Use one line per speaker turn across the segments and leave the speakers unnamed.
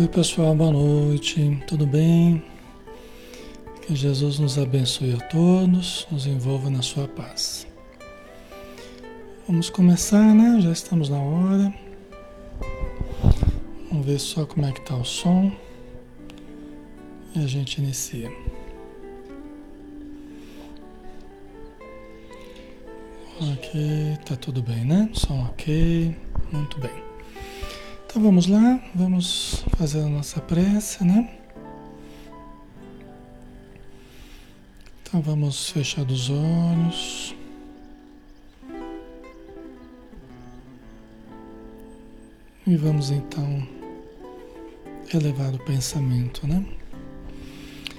Oi pessoal, boa noite, tudo bem? Que Jesus nos abençoe a todos, nos envolva na sua paz. Vamos começar, né? Já estamos na hora. Vamos ver só como é que tá o som e a gente inicia. Ok, tá tudo bem, né? Som ok, muito bem. Então vamos lá, vamos fazer a nossa prece, né? Então vamos fechar os olhos. E vamos então elevar o pensamento, né?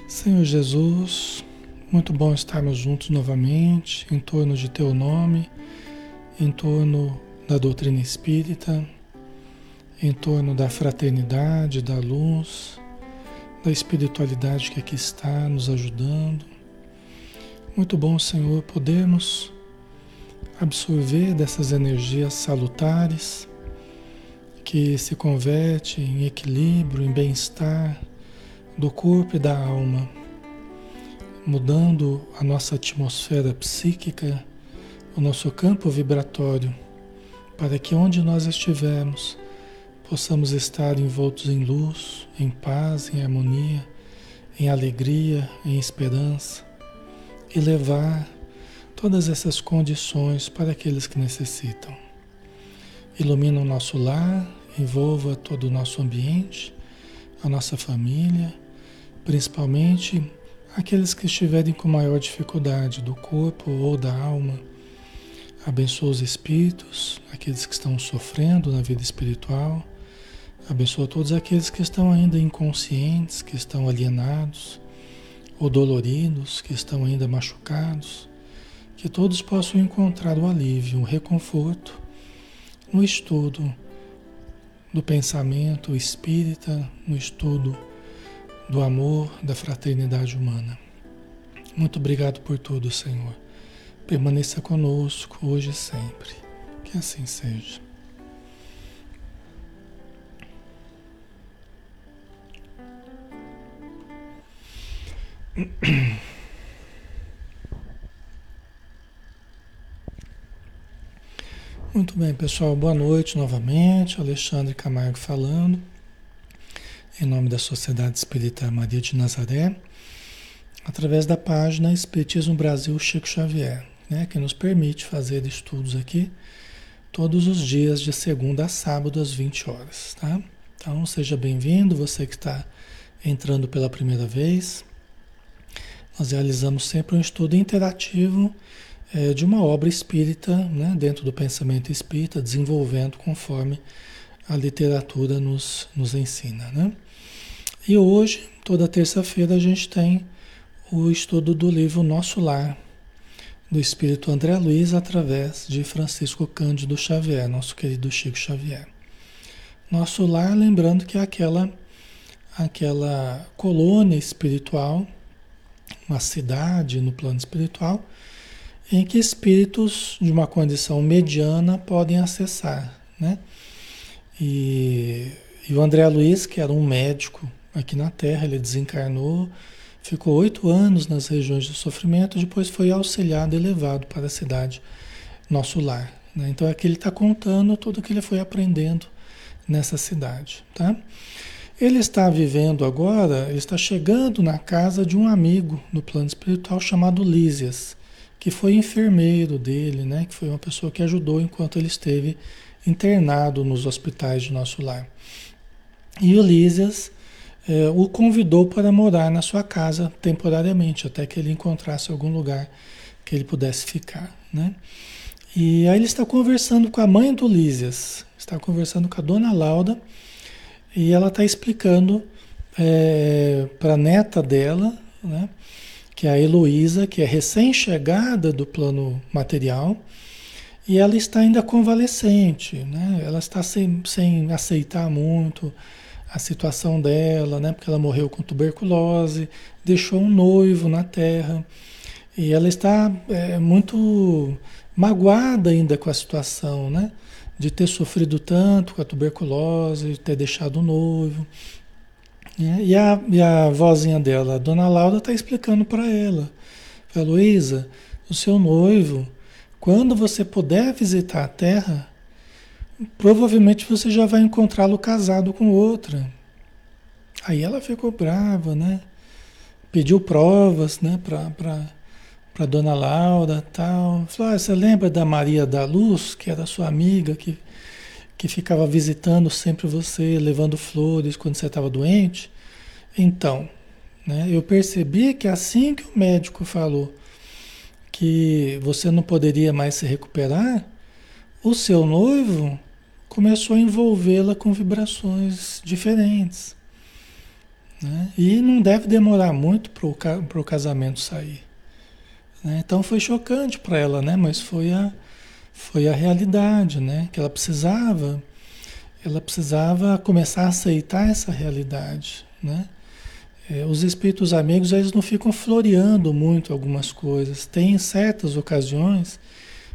Senhor Jesus, muito bom estarmos juntos novamente em torno de Teu nome, em torno da doutrina espírita em torno da fraternidade, da luz, da espiritualidade que aqui está nos ajudando. Muito bom, Senhor, podermos absorver dessas energias salutares que se converte em equilíbrio, em bem-estar do corpo e da alma, mudando a nossa atmosfera psíquica, o nosso campo vibratório, para que onde nós estivermos, possamos estar envoltos em luz, em paz, em harmonia, em alegria, em esperança e levar todas essas condições para aqueles que necessitam. Ilumina o nosso lar, envolva todo o nosso ambiente, a nossa família, principalmente aqueles que estiverem com maior dificuldade do corpo ou da alma. Abençoa os espíritos, aqueles que estão sofrendo na vida espiritual Abençoa todos aqueles que estão ainda inconscientes, que estão alienados ou doloridos, que estão ainda machucados, que todos possam encontrar o alívio, o reconforto no estudo do pensamento espírita, no estudo do amor, da fraternidade humana. Muito obrigado por tudo, Senhor. Permaneça conosco hoje e sempre. Que assim seja. Muito bem, pessoal. Boa noite novamente. Alexandre Camargo falando, em nome da Sociedade Espírita Maria de Nazaré, através da página Espiritismo Brasil Chico Xavier, né, que nos permite fazer estudos aqui todos os dias, de segunda a sábado, às 20 horas. Tá? Então, seja bem-vindo, você que está entrando pela primeira vez. Nós realizamos sempre um estudo interativo é, de uma obra espírita, né, dentro do pensamento espírita, desenvolvendo conforme a literatura nos, nos ensina. Né? E hoje, toda terça-feira, a gente tem o estudo do livro Nosso Lar, do espírito André Luiz, através de Francisco Cândido Xavier, nosso querido Chico Xavier. Nosso lar, lembrando que é aquela, aquela colônia espiritual uma cidade no plano espiritual, em que espíritos de uma condição mediana podem acessar, né? E, e o André Luiz, que era um médico aqui na Terra, ele desencarnou, ficou oito anos nas regiões de sofrimento, depois foi auxiliado e levado para a cidade, nosso lar. Né? Então aqui ele está contando tudo o que ele foi aprendendo nessa cidade, tá? Ele está vivendo agora, ele está chegando na casa de um amigo no plano espiritual chamado Lísias, que foi enfermeiro dele, né? Que foi uma pessoa que ajudou enquanto ele esteve internado nos hospitais de nosso lar. E o Lísias é, o convidou para morar na sua casa temporariamente, até que ele encontrasse algum lugar que ele pudesse ficar, né? E aí ele está conversando com a mãe do Lísias, está conversando com a dona Lauda e ela está explicando é, para a neta dela, né, que é a Heloísa, que é recém-chegada do plano material, e ela está ainda convalescente, né? ela está sem, sem aceitar muito a situação dela, né? porque ela morreu com tuberculose, deixou um noivo na terra, e ela está é, muito magoada ainda com a situação, né? De ter sofrido tanto com a tuberculose, de ter deixado o noivo. Né? E, a, e a vozinha dela, a dona Laura, está explicando para ela. Luísa, o seu noivo, quando você puder visitar a terra, provavelmente você já vai encontrá-lo casado com outra. Aí ela ficou brava, né? Pediu provas, né, para dona Laura tal. Falou, ah, você lembra da Maria da Luz, que era sua amiga, que, que ficava visitando sempre você, levando flores quando você estava doente? Então, né, eu percebi que assim que o médico falou que você não poderia mais se recuperar, o seu noivo começou a envolvê-la com vibrações diferentes. Né? E não deve demorar muito para o casamento sair. Né? Então foi chocante para ela, né? mas foi a, foi a realidade, né? que ela precisava, ela precisava começar a aceitar essa realidade. Né? É, os espíritos amigos eles não ficam floreando muito algumas coisas. Tem certas ocasiões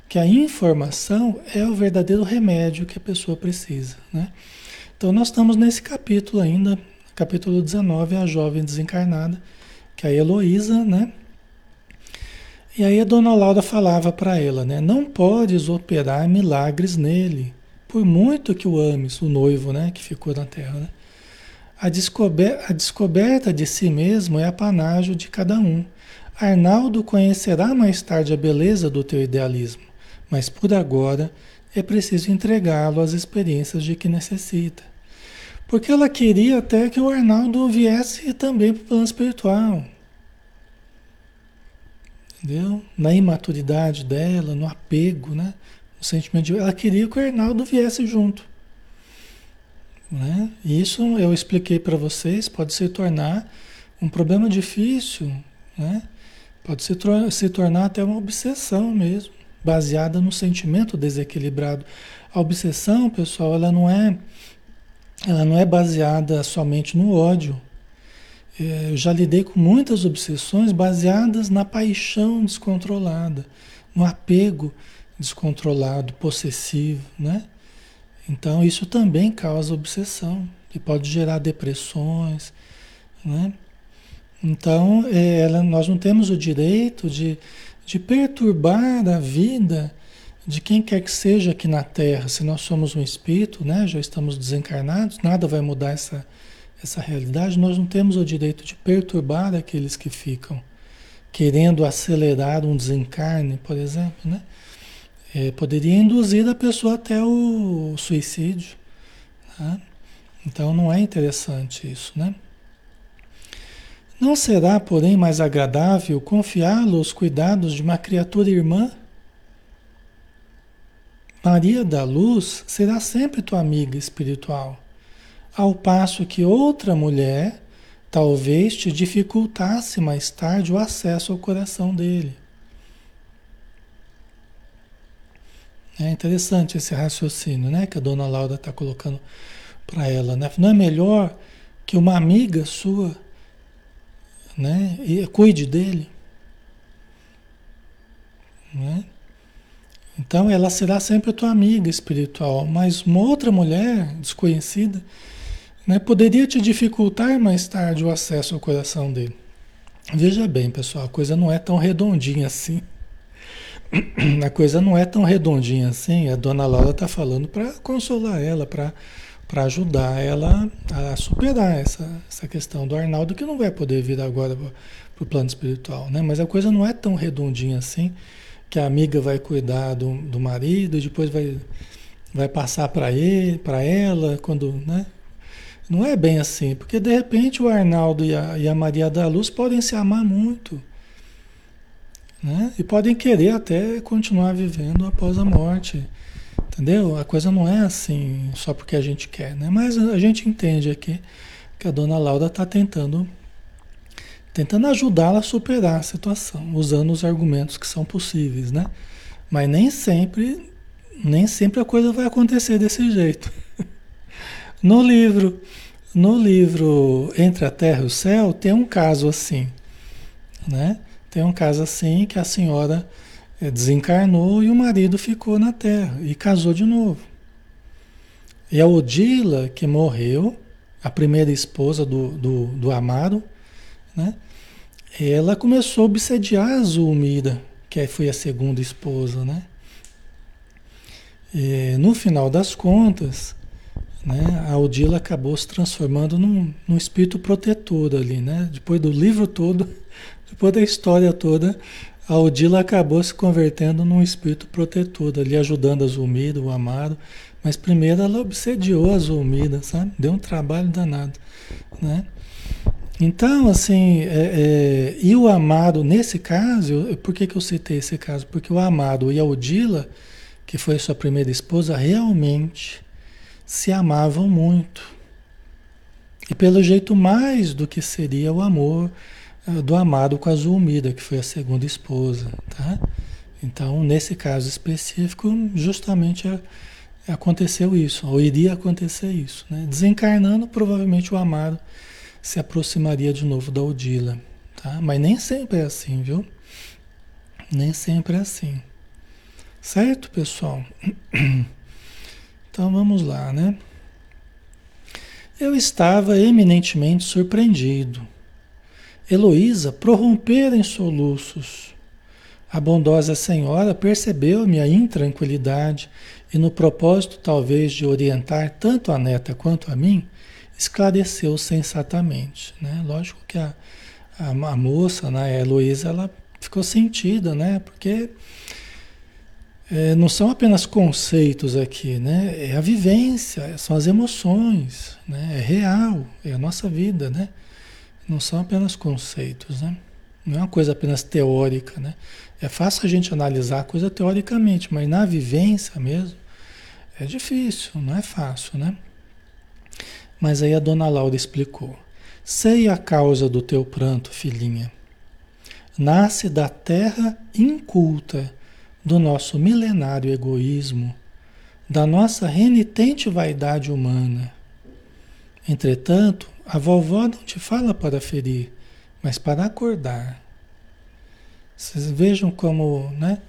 que a informação é o verdadeiro remédio que a pessoa precisa. Né? Então nós estamos nesse capítulo ainda, capítulo 19, a jovem desencarnada, que a Heloísa, né? E aí a dona Laura falava para ela, né? Não podes operar milagres nele, por muito que o ames, o noivo, né? Que ficou na terra, né? A, descober a descoberta de si mesmo é apanágio de cada um. Arnaldo conhecerá mais tarde a beleza do teu idealismo, mas por agora é preciso entregá-lo às experiências de que necessita. Porque ela queria até que o Arnaldo viesse também para o plano espiritual. Entendeu? Na imaturidade dela, no apego, né? No sentimento de. Ela queria que o Arnaldo viesse junto. Né? Isso eu expliquei para vocês, pode se tornar um problema difícil, né? pode se, se tornar até uma obsessão mesmo, baseada no sentimento desequilibrado. A obsessão, pessoal, ela não é, ela não é baseada somente no ódio. É, eu já lidei com muitas obsessões baseadas na paixão descontrolada, no apego descontrolado, possessivo, né? Então, isso também causa obsessão e pode gerar depressões, né? Então, é, ela, nós não temos o direito de, de perturbar a vida de quem quer que seja aqui na Terra. Se nós somos um espírito, né, já estamos desencarnados, nada vai mudar essa, essa realidade. Nós não temos o direito de perturbar aqueles que ficam querendo acelerar um desencarne, por exemplo, né? é, poderia induzir a pessoa até o suicídio. Né? Então não é interessante isso, né? Não será, porém, mais agradável confiá-lo aos cuidados de uma criatura irmã? Maria da Luz será sempre tua amiga espiritual, ao passo que outra mulher talvez te dificultasse mais tarde o acesso ao coração dele. É interessante esse raciocínio, né? Que a dona Laura está colocando para ela, né? Não é melhor que uma amiga sua, né? E cuide dele, né? Então ela será sempre tua amiga espiritual, mas uma outra mulher desconhecida, né? Poderia te dificultar mais tarde o acesso ao coração dele. Veja bem, pessoal, a coisa não é tão redondinha assim. a coisa não é tão redondinha assim. A dona Laura está falando para consolar ela, para ajudar ela a superar essa, essa questão do Arnaldo, que não vai poder vir agora para o plano espiritual. Né? Mas a coisa não é tão redondinha assim, que a amiga vai cuidar do, do marido e depois vai, vai passar para ele, para ela, quando. Né? Não é bem assim, porque de repente o Arnaldo e a, e a Maria da Luz podem se amar muito. Né? E podem querer até continuar vivendo após a morte. Entendeu? A coisa não é assim só porque a gente quer, né? Mas a gente entende aqui que a dona Laura está tentando tentando ajudá-la a superar a situação, usando os argumentos que são possíveis, né? Mas nem sempre nem sempre a coisa vai acontecer desse jeito. No livro, no livro Entre a Terra e o Céu tem um caso assim, né? Tem um caso assim que a senhora eh, desencarnou e o marido ficou na Terra e casou de novo. E a Odila, que morreu, a primeira esposa do, do, do Amaro, né? ela começou a obsediar a Zulmira, que foi a segunda esposa, né? E, no final das contas, né, a Odila acabou se transformando num, num espírito protetor ali, né? Depois do livro todo, depois da história toda, a Odila acabou se convertendo num espírito protetor ali, ajudando a Zulmira, o Amaro. Mas primeiro ela obsediou a Zulmira, sabe? Deu um trabalho danado, né? Então, assim, é, é, e o Amado, nesse caso, por que, que eu citei esse caso? Porque o Amado e a Odila, que foi sua primeira esposa, realmente se amavam muito. E pelo jeito mais do que seria o amor uh, do amado com a Zulmida, que foi a segunda esposa, tá? Então, nesse caso específico, justamente aconteceu isso, ou iria acontecer isso, né? Desencarnando, provavelmente o amado se aproximaria de novo da Odila. Tá? Mas nem sempre é assim, viu? Nem sempre é assim. Certo, pessoal? Então vamos lá, né? Eu estava eminentemente surpreendido. Heloísa prorrompera em soluços. A bondosa senhora percebeu minha intranquilidade e, no propósito talvez de orientar tanto a neta quanto a mim, esclareceu sensatamente. Né? Lógico que a, a, a moça, né, a Heloísa, ela ficou sentida, né? Porque é, não são apenas conceitos aqui, né? É a vivência, são as emoções, né? É real, é a nossa vida, né? Não são apenas conceitos, né? Não é uma coisa apenas teórica, né? É fácil a gente analisar a coisa teoricamente, mas na vivência mesmo é difícil, não é fácil, né? Mas aí a dona Laura explicou. Sei a causa do teu pranto, filhinha. Nasce da terra inculta, do nosso milenário egoísmo, da nossa renitente vaidade humana. Entretanto, a vovó não te fala para ferir, mas para acordar. Vocês vejam como né,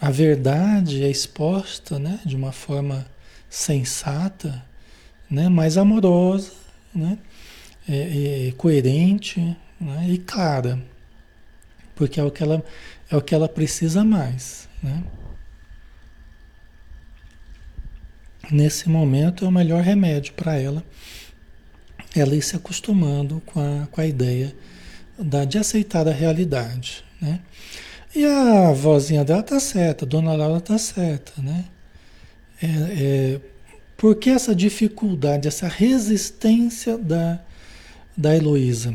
a verdade é exposta né, de uma forma sensata né, mais amorosa, né, é, é coerente né, e clara, porque é o que ela, é o que ela precisa mais. Né? Nesse momento é o melhor remédio para ela, ela ir se acostumando com a, com a ideia da, de aceitar a realidade. Né? E a vozinha dela tá certa, a dona Laura tá certa, né? É, é, por que essa dificuldade, essa resistência da, da Heloísa?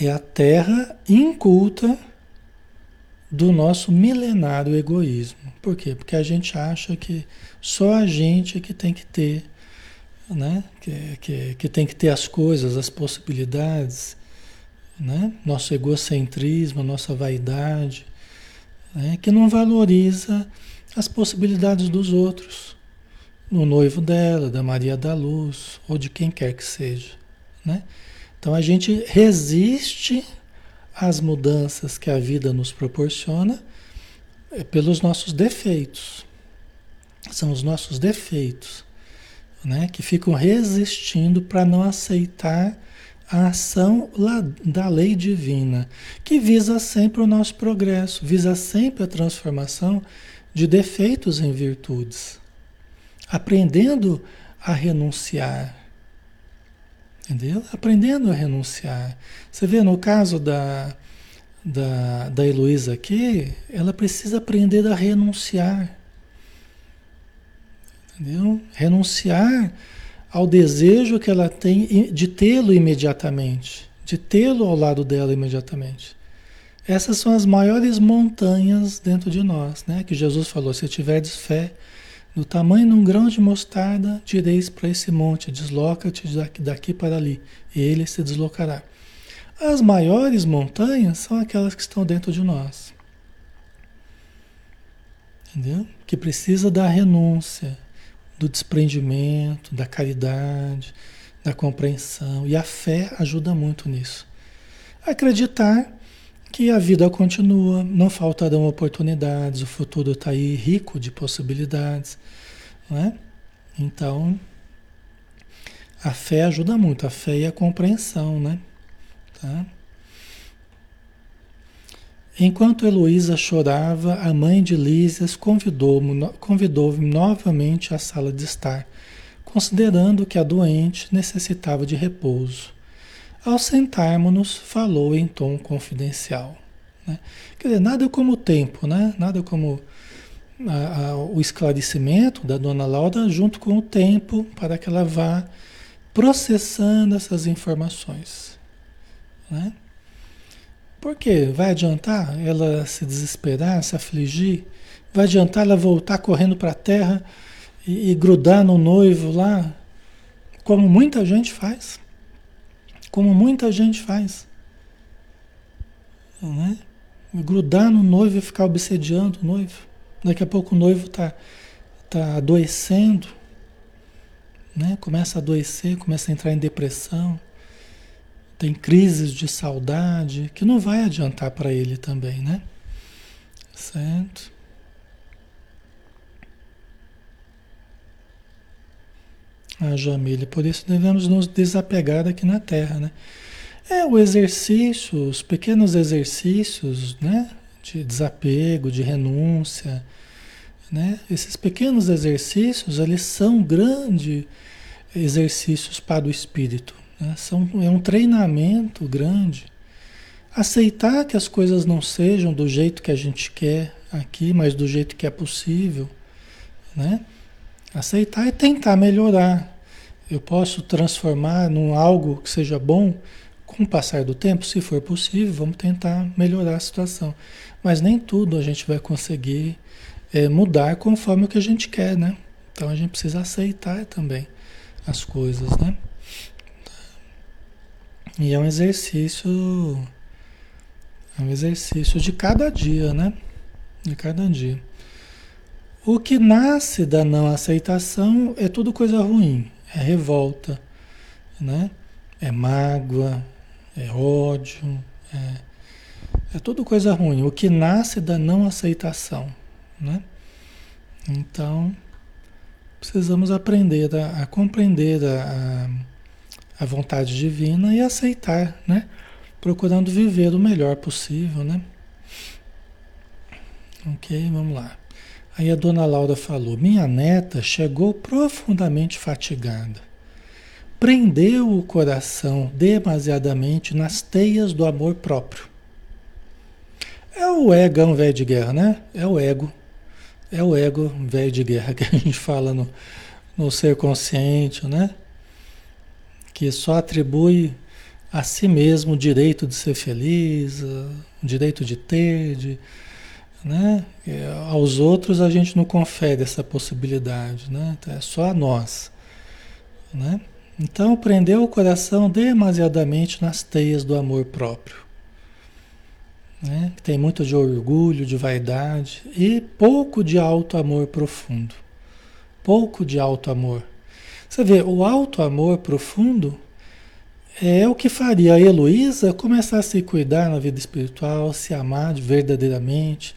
É a terra inculta do nosso milenário egoísmo. Por quê? Porque a gente acha que só a gente é que tem que ter, né? que, que, que tem que ter as coisas, as possibilidades, né? nosso egocentrismo, nossa vaidade, né? que não valoriza as possibilidades dos outros no noivo dela, da Maria da Luz, ou de quem quer que seja. Né? Então a gente resiste às mudanças que a vida nos proporciona é, pelos nossos defeitos. São os nossos defeitos né? que ficam resistindo para não aceitar a ação da lei divina, que visa sempre o nosso progresso, visa sempre a transformação de defeitos em virtudes aprendendo a renunciar. Entendeu? Aprendendo a renunciar. Você vê no caso da, da, da Heloísa aqui, ela precisa aprender a renunciar. Entendeu? Renunciar ao desejo que ela tem de tê-lo imediatamente, de tê-lo ao lado dela imediatamente. Essas são as maiores montanhas dentro de nós, né? Que Jesus falou: se tiverdes fé do tamanho de um grão de mostarda, direis para esse monte, desloca-te daqui, para ali, e ele se deslocará. As maiores montanhas são aquelas que estão dentro de nós. Entendeu? Que precisa da renúncia, do desprendimento, da caridade, da compreensão. E a fé ajuda muito nisso. Acreditar que a vida continua, não faltarão oportunidades, o futuro está aí rico de possibilidades. Não é? Então, A fé ajuda muito, a fé e a compreensão, né? Tá? Enquanto Heloísa chorava, a mãe de Lísias convidou-me convidou novamente à sala de estar, considerando que a doente necessitava de repouso. Ao sentarmos-nos, falou em tom confidencial. Né? Quer dizer, nada como o tempo, né? nada como a, a, o esclarecimento da dona Laura junto com o tempo para que ela vá processando essas informações. Né? Por quê? Vai adiantar ela se desesperar, se afligir? Vai adiantar ela voltar correndo para a terra e, e, grudar no noivo lá? Como muita gente faz. Como muita gente faz. É? Grudar no noivo e ficar obsediando o noivo. Daqui a pouco o noivo está tá adoecendo. Né? Começa a adoecer, começa a entrar em depressão tem crises de saudade, que não vai adiantar para ele também, né? Certo? Ah, Jamile, por isso devemos nos desapegar aqui na Terra, né? É o exercício, os pequenos exercícios, né? De desapego, de renúncia, né? Esses pequenos exercícios, eles são grandes exercícios para o espírito, né? São, é um treinamento grande. Aceitar que as coisas não sejam do jeito que a gente quer aqui, mas do jeito que é possível. Né? Aceitar e tentar melhorar. Eu posso transformar num algo que seja bom com o passar do tempo, se for possível, vamos tentar melhorar a situação. Mas nem tudo a gente vai conseguir é, mudar conforme o que a gente quer, né? Então a gente precisa aceitar também as coisas, né? E é um exercício, é um exercício de cada dia, né? De cada dia. O que nasce da não aceitação é tudo coisa ruim, é revolta, né? É mágoa, é ódio, é, é tudo coisa ruim. O que nasce da não aceitação, né? Então, precisamos aprender a, a compreender a, a vontade divina e aceitar, né? Procurando viver o melhor possível, né? Ok, vamos lá. Aí a dona Laura falou: Minha neta chegou profundamente fatigada. Prendeu o coração demasiadamente nas teias do amor próprio. É o egão velho de guerra, né? É o ego. É o ego velho de guerra que a gente fala no, no ser consciente, né? que só atribui a si mesmo o direito de ser feliz, o direito de ter, de, né? aos outros a gente não confere essa possibilidade, né? Então, é só a nós. Né? Então prendeu o coração demasiadamente nas teias do amor próprio. Né? Tem muito de orgulho, de vaidade e pouco de alto amor profundo. Pouco de alto amor. Você vê, o alto amor profundo é o que faria a Heloísa começar a se cuidar na vida espiritual, se amar verdadeiramente,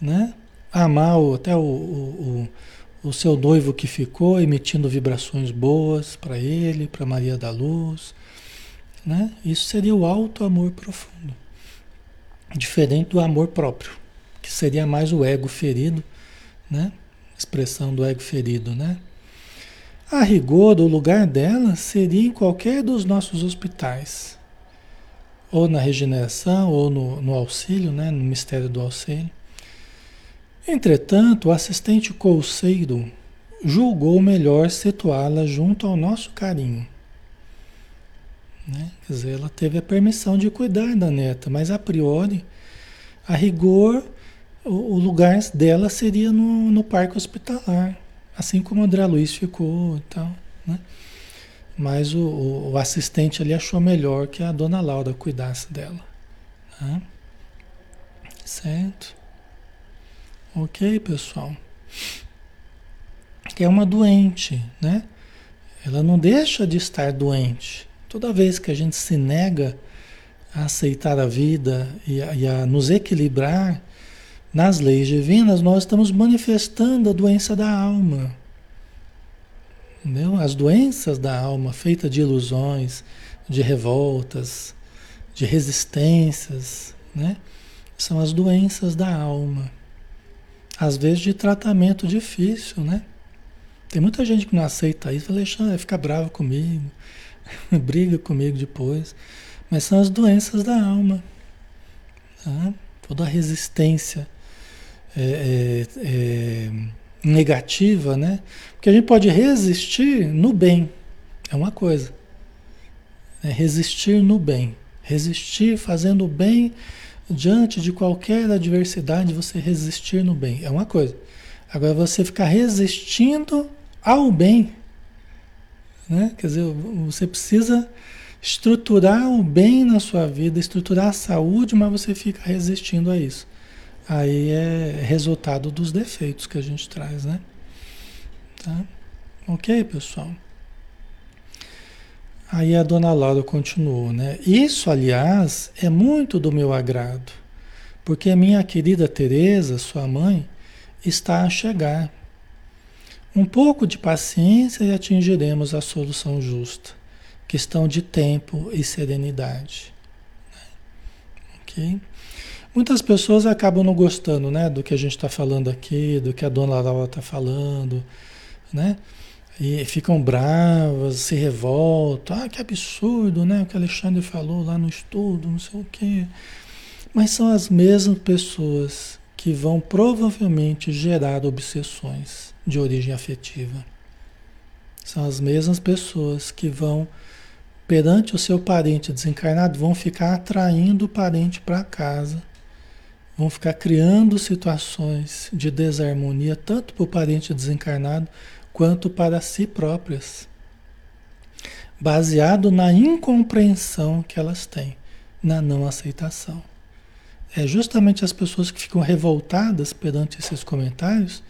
né? Amar o, até o, o, o, seu noivo que ficou, emitindo vibrações boas para ele, para Maria da Luz, né? Isso seria o alto amor profundo. Diferente do amor próprio, que seria mais o ego ferido, né? Expressão do ego ferido, né? A rigor, o lugar dela seria em qualquer dos nossos hospitais, ou na regeneração, ou no, no auxílio, né, no mistério do auxílio. Entretanto, o assistente colseiro julgou melhor situá-la junto ao nosso carinho. Né? Quer dizer, ela teve a permissão de cuidar da neta, mas a priori, a rigor, o, o lugar dela seria no, no parque hospitalar. Assim como André Luiz ficou e tal, né? Mas o, o, o, assistente ali achou melhor que a dona Laura cuidasse dela. Né? Certo? Ok, pessoal? É uma doente, né? Ela não deixa de estar doente. Toda vez que a gente se nega a aceitar a vida e a, e a nos equilibrar, nas leis divinas, nós estamos manifestando a doença da alma. Entendeu? As doenças da alma, feitas de ilusões, de revoltas, de resistências, né? São as doenças da alma. Às vezes de tratamento difícil, né? Tem muita gente que não aceita isso, fala, Alexandre, fica bravo comigo, briga comigo depois. Mas são as doenças da alma. Tá? Toda a resistência é, é, é, negativa, né? Porque a gente pode resistir no bem, é uma coisa. É resistir no bem. Resistir fazendo o bem diante de qualquer adversidade, você resistir no bem. É uma coisa. Agora você ficar resistindo ao bem. Né? Quer dizer, você precisa estruturar o bem na sua vida, estruturar a saúde, mas você fica resistindo a isso. Aí é resultado dos defeitos que a gente traz, né? Tá? Ok, pessoal? Aí a dona Laura continuou, né? Isso, aliás, é muito do meu agrado, porque minha querida Teresa, sua mãe, está a chegar. Um pouco de paciência e atingiremos a solução justa. Questão de tempo e serenidade. Né? Ok? Muitas pessoas acabam não gostando, né, do que a gente está falando aqui, do que a dona Laura está falando, né? E ficam bravas, se revoltam. Ah, que absurdo, né? O que Alexandre falou lá no estudo, não sei o quê. Mas são as mesmas pessoas que vão provavelmente gerar obsessões de origem afetiva. São as mesmas pessoas que vão, perante o seu parente desencarnado, vão ficar atraindo o parente para casa. Vão ficar criando situações de desarmonia, tanto para o parente desencarnado quanto para si próprias, baseado na incompreensão que elas têm, na não aceitação. É justamente as pessoas que ficam revoltadas perante esses comentários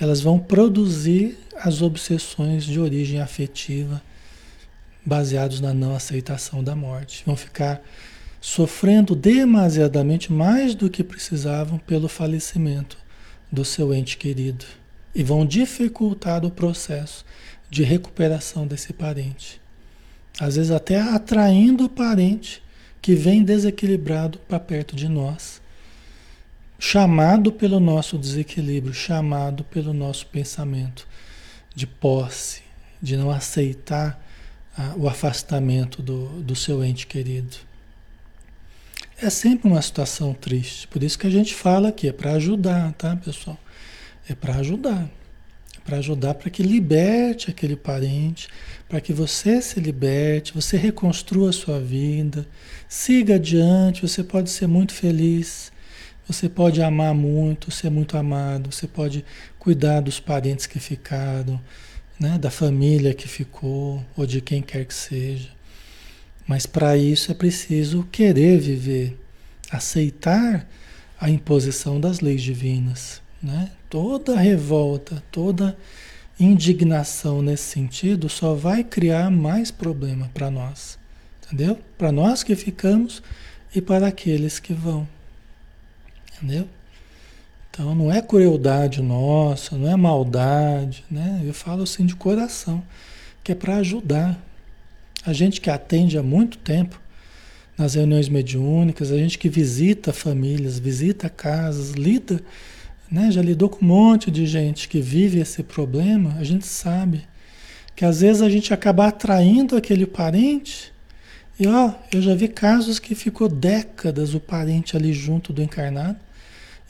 elas vão produzir as obsessões de origem afetiva baseados na não aceitação da morte. Vão ficar sofrendo demasiadamente mais do que precisavam pelo falecimento do seu ente querido e vão dificultar o processo de recuperação desse parente. Às vezes até atraindo o parente que vem desequilibrado para perto de nós, chamado pelo nosso desequilíbrio, chamado pelo nosso pensamento de posse, de não aceitar ah, o afastamento do, do seu ente querido. É sempre uma situação triste, por isso que a gente fala aqui, é para ajudar, tá, pessoal? É para ajudar. É para ajudar para que liberte aquele parente, para que você se liberte, você reconstrua a sua vida, siga adiante, você pode ser muito feliz, você pode amar muito, ser muito amado, você pode cuidar dos parentes que ficaram, né, da família que ficou, ou de quem quer que seja. Mas para isso é preciso querer viver, aceitar a imposição das leis divinas. Né? Toda revolta, toda indignação nesse sentido só vai criar mais problema para nós. Entendeu? Para nós que ficamos e para aqueles que vão. Entendeu? Então não é crueldade nossa, não é maldade, né? Eu falo assim de coração, que é para ajudar. A gente que atende há muito tempo nas reuniões mediúnicas, a gente que visita famílias, visita casas, lida né, já lidou com um monte de gente que vive esse problema, a gente sabe que às vezes a gente acaba atraindo aquele parente. E ó, eu já vi casos que ficou décadas o parente ali junto do encarnado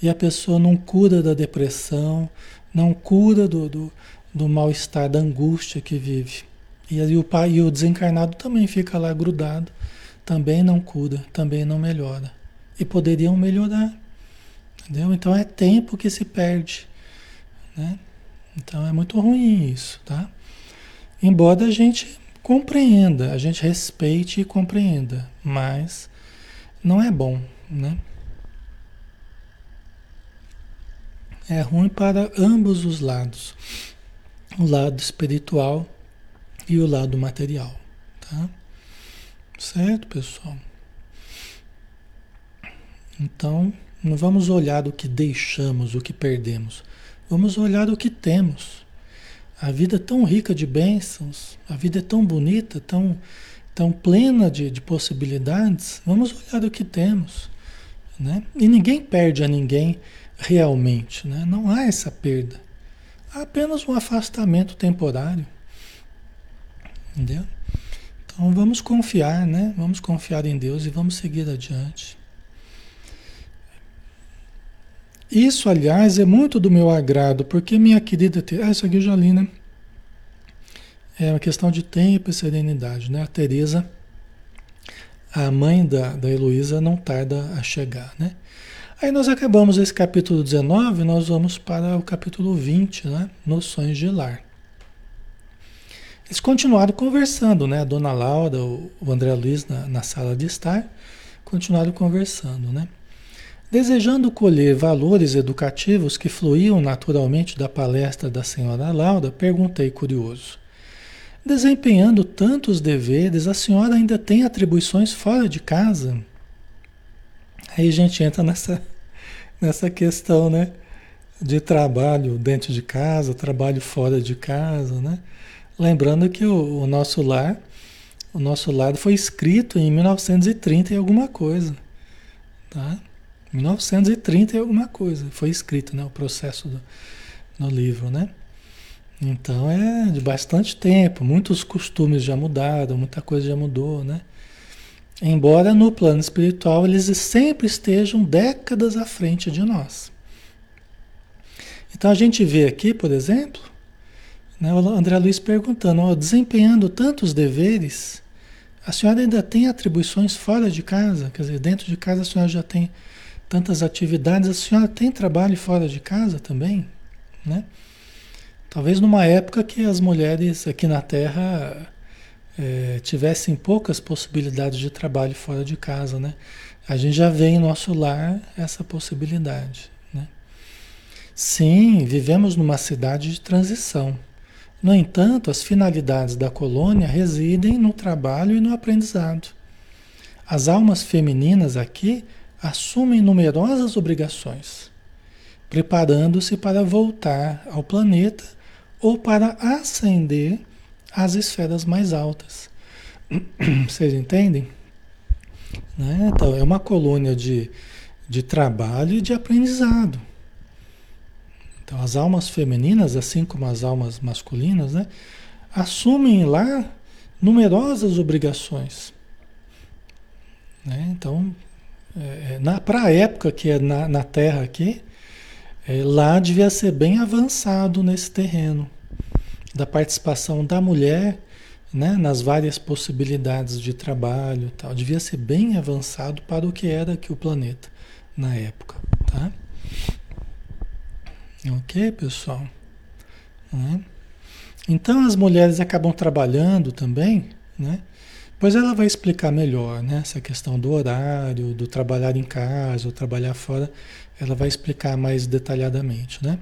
e a pessoa não cura da depressão, não cura do, do, do mal-estar, da angústia que vive. E o pai e o desencarnado também fica lá grudado, também não cura, também não melhora. E poderiam melhorar. Entendeu? Então é tempo que se perde. Né? Então é muito ruim isso, tá? Embora a gente compreenda, a gente respeite e compreenda, mas não é bom, né? É ruim para ambos os lados, o lado espiritual e o lado material, tá? Certo, pessoal? Então, não vamos olhar o que deixamos, o que perdemos. Vamos olhar o que temos. A vida é tão rica de bênçãos, a vida é tão bonita, tão, tão plena de, de possibilidades. Vamos olhar o que temos. Né? E ninguém perde a ninguém realmente. Né? Não há essa perda. Há apenas um afastamento temporário. Entendeu? Então vamos confiar, né? Vamos confiar em Deus e vamos seguir adiante. Isso, aliás, é muito do meu agrado, porque minha querida. Ah, isso aqui eu já li, né? É uma questão de tempo e serenidade, né? A Tereza, a mãe da, da Heloísa, não tarda a chegar, né? Aí nós acabamos esse capítulo 19, nós vamos para o capítulo 20, né? Noções de lar. Eles continuaram conversando, né? A dona Laura, o, André Luiz na, na sala de estar, continuaram conversando, né? Desejando colher valores educativos que fluíam naturalmente da palestra da senhora Laura, perguntei curioso: Desempenhando tantos deveres, a senhora ainda tem atribuições fora de casa? Aí a gente entra nessa, nessa questão, né? De trabalho dentro de casa, trabalho fora de casa, né? Lembrando que o, o nosso lar, o nosso lar foi escrito em 1930 e alguma coisa, tá? 1930 e alguma coisa. Foi escrito, né? O processo do, no livro, né? Então é de bastante tempo. Muitos costumes já mudaram, muita coisa já mudou, né? Embora no plano espiritual eles sempre estejam décadas à frente de nós. Então a gente vê aqui, por exemplo, né, o André Luiz perguntando, ó, desempenhando tantos deveres, a senhora ainda tem atribuições fora de casa? Quer dizer, dentro de casa a senhora já tem tantas atividades, a senhora tem trabalho fora de casa também, né? Talvez numa época que as mulheres aqui na Terra é, tivessem poucas possibilidades de trabalho fora de casa, né? A gente já vê em nosso lar essa possibilidade, né? Sim, vivemos numa cidade de transição. No entanto, as finalidades da colônia residem no trabalho e no aprendizado. As almas femininas aqui assumem numerosas obrigações, preparando-se para voltar ao planeta ou para ascender às esferas mais altas. Vocês entendem? Né? Então, é uma colônia de, de trabalho e de aprendizado. Então, as almas femininas, assim como as almas masculinas, né, assumem lá numerosas obrigações. Né? Então, é, é para a época que é na, na Terra aqui, é, lá devia ser bem avançado nesse terreno da participação da mulher né, nas várias possibilidades de trabalho tal. Devia ser bem avançado para o que era aqui o planeta na época. Tá? Ok, pessoal? Né? Então as mulheres acabam trabalhando também, né? Pois ela vai explicar melhor, né? Essa questão do horário, do trabalhar em casa, ou trabalhar fora, ela vai explicar mais detalhadamente, né?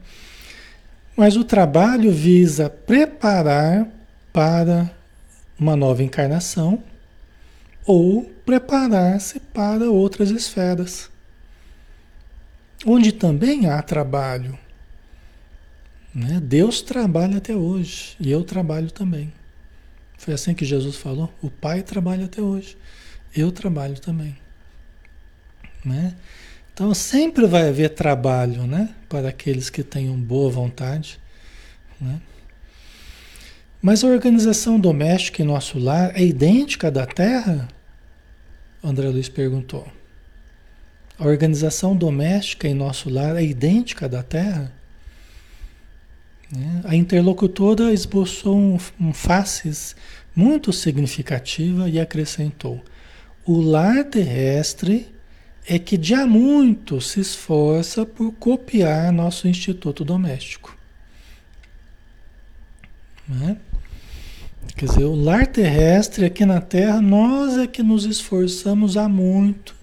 Mas o trabalho visa preparar para uma nova encarnação ou preparar-se para outras esferas, onde também há trabalho. Né? Deus trabalha até hoje e eu trabalho também. Foi assim que Jesus falou: o Pai trabalha até hoje, eu trabalho também. Né? Então sempre vai haver trabalho né? para aqueles que tenham boa vontade. Né? Mas a organização doméstica em nosso lar é idêntica à da Terra? André Luiz perguntou. A organização doméstica em nosso lar é idêntica à da Terra? A interlocutora esboçou um, um faces muito significativa e acrescentou: o lar terrestre é que há muito se esforça por copiar nosso instituto doméstico. Né? Quer dizer, o lar terrestre aqui na Terra, nós é que nos esforçamos há muito,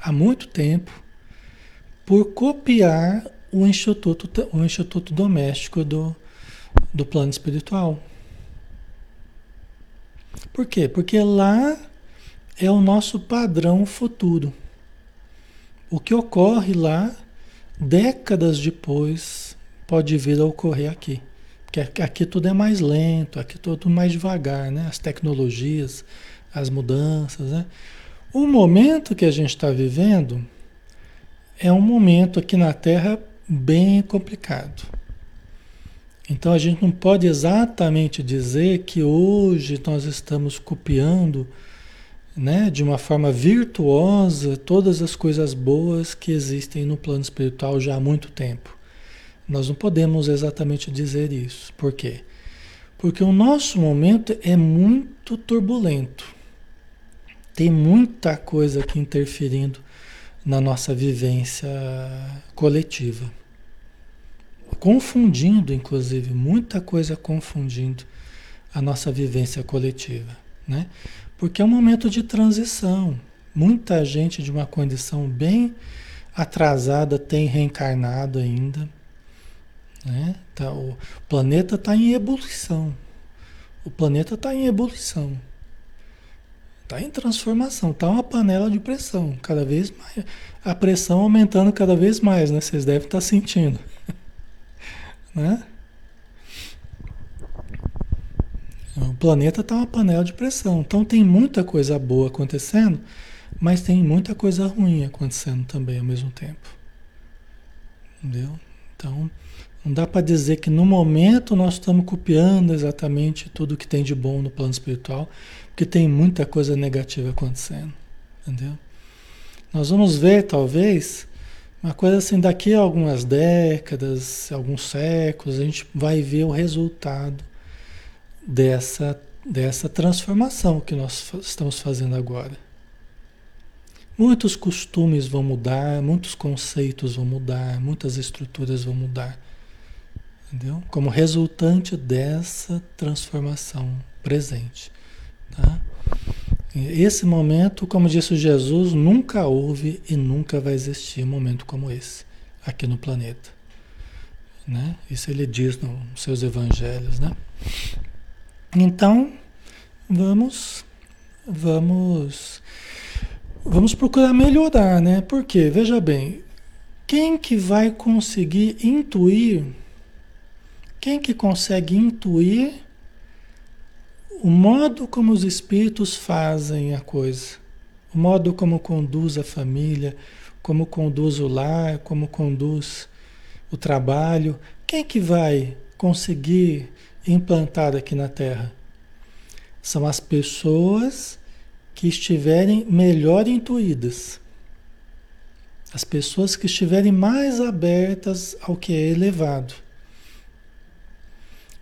há muito tempo, por copiar o instituto, o instituto doméstico do, do plano espiritual. Por quê? Porque lá é o nosso padrão futuro. O que ocorre lá, décadas depois, pode vir a ocorrer aqui. porque aqui tudo é mais lento, aqui tudo mais devagar, né? As tecnologias, as mudanças, né? O momento que a gente está vivendo é um momento aqui na Terra bem complicado. Então a gente não pode exatamente dizer que hoje nós estamos copiando né, de uma forma virtuosa todas as coisas boas que existem no plano espiritual já há muito tempo. Nós não podemos exatamente dizer isso. Por quê? Porque o nosso momento é muito turbulento. Tem muita coisa aqui interferindo na nossa vivência coletiva. Confundindo, inclusive, muita coisa confundindo a nossa vivência coletiva, né? Porque é um momento de transição. Muita gente de uma condição bem atrasada tem reencarnado ainda. Né? Tá, o planeta está em ebulição. O planeta está em ebulição. Está em transformação. Está uma panela de pressão. Cada vez mais. A pressão aumentando cada vez mais, né? Vocês devem estar tá sentindo. né? O planeta está uma panela de pressão. Então tem muita coisa boa acontecendo, mas tem muita coisa ruim acontecendo também ao mesmo tempo. Entendeu? Então, não dá para dizer que no momento nós estamos copiando exatamente tudo que tem de bom no plano espiritual, porque tem muita coisa negativa acontecendo. Entendeu? Nós vamos ver, talvez, uma coisa assim, daqui a algumas décadas, alguns séculos, a gente vai ver o resultado dessa, dessa transformação que nós estamos fazendo agora. Muitos costumes vão mudar, muitos conceitos vão mudar, muitas estruturas vão mudar. Entendeu? Como resultante dessa transformação presente. Tá? Esse momento, como disse Jesus, nunca houve e nunca vai existir um momento como esse aqui no planeta. Né? Isso ele diz nos seus evangelhos, né? Então, vamos, vamos, vamos procurar melhorar, né? Porque, veja bem, quem que vai conseguir intuir, quem que consegue intuir o modo como os espíritos fazem a coisa, o modo como conduz a família, como conduz o lar, como conduz o trabalho, quem que vai conseguir implantada aqui na Terra. São as pessoas que estiverem melhor intuídas. As pessoas que estiverem mais abertas ao que é elevado.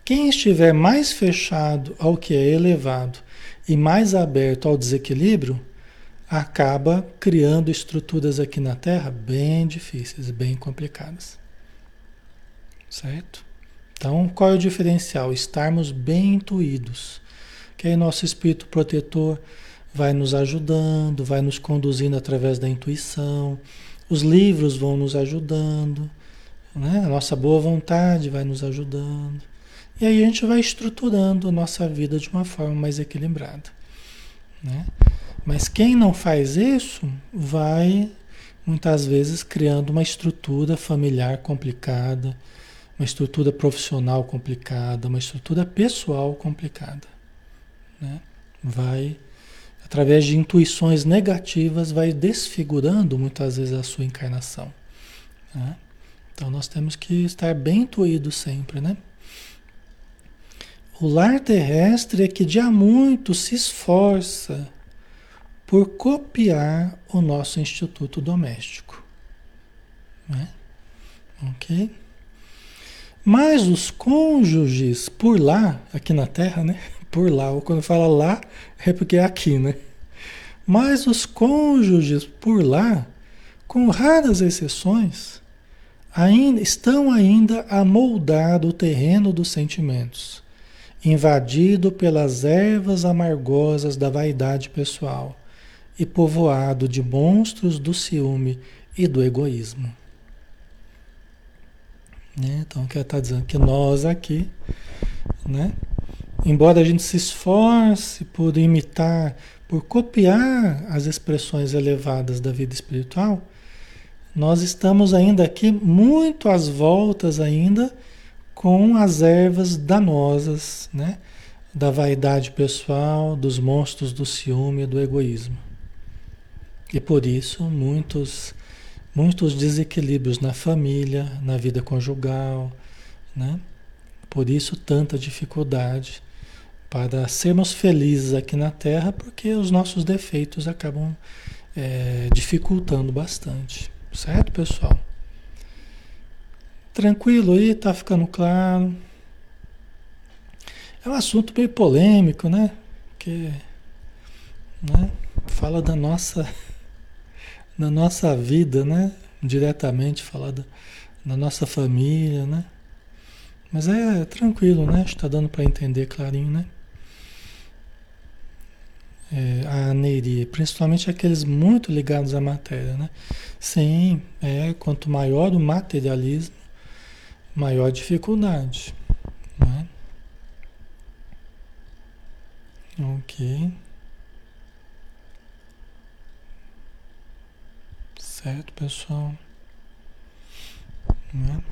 Quem estiver mais fechado ao que é elevado e mais aberto ao desequilíbrio, acaba criando estruturas aqui na Terra bem difíceis, bem complicadas. Certo? Então, qual é o diferencial? Estarmos bem intuídos. Que aí nosso espírito protetor vai nos ajudando, vai nos conduzindo através da intuição. Os livros vão nos ajudando, né? A nossa boa vontade vai nos ajudando. E aí a gente vai estruturando a nossa vida de uma forma mais equilibrada, né? Mas quem não faz isso vai muitas vezes criando uma estrutura familiar complicada, uma estrutura profissional complicada, uma estrutura pessoal complicada. Né? Vai, através de intuições negativas, vai desfigurando muitas vezes a sua encarnação. Né? Então nós temos que estar bem intuídos sempre, né? O lar terrestre é que de há muito se esforça por copiar o nosso instituto doméstico. Né? Ok? Mas os cônjuges por lá, aqui na Terra, né? Por lá, ou quando fala lá, é porque é aqui, né? Mas os cônjuges por lá, com raras exceções, ainda estão ainda a moldar o terreno dos sentimentos, invadido pelas ervas amargosas da vaidade pessoal e povoado de monstros do ciúme e do egoísmo. Né? Então, que está dizendo que nós aqui, né? embora a gente se esforce por imitar, por copiar as expressões elevadas da vida espiritual, nós estamos ainda aqui muito às voltas ainda com as ervas danosas, né? Da vaidade pessoal, dos monstros do ciúme e do egoísmo. E por isso muitos muitos desequilíbrios na família, na vida conjugal, né? Por isso tanta dificuldade para sermos felizes aqui na Terra, porque os nossos defeitos acabam é, dificultando bastante, certo, pessoal? Tranquilo aí, tá ficando claro. É um assunto meio polêmico, né? Que né? fala da nossa da nossa vida, né? Diretamente fala da, nossa família, né? Mas é tranquilo, né? Está dando para entender clarinho, né? É, a Neiri, principalmente aqueles muito ligados à matéria, né? Sim, é, quanto maior o materialismo, maior dificuldade. Né? Ok. Certo, pessoal? Né?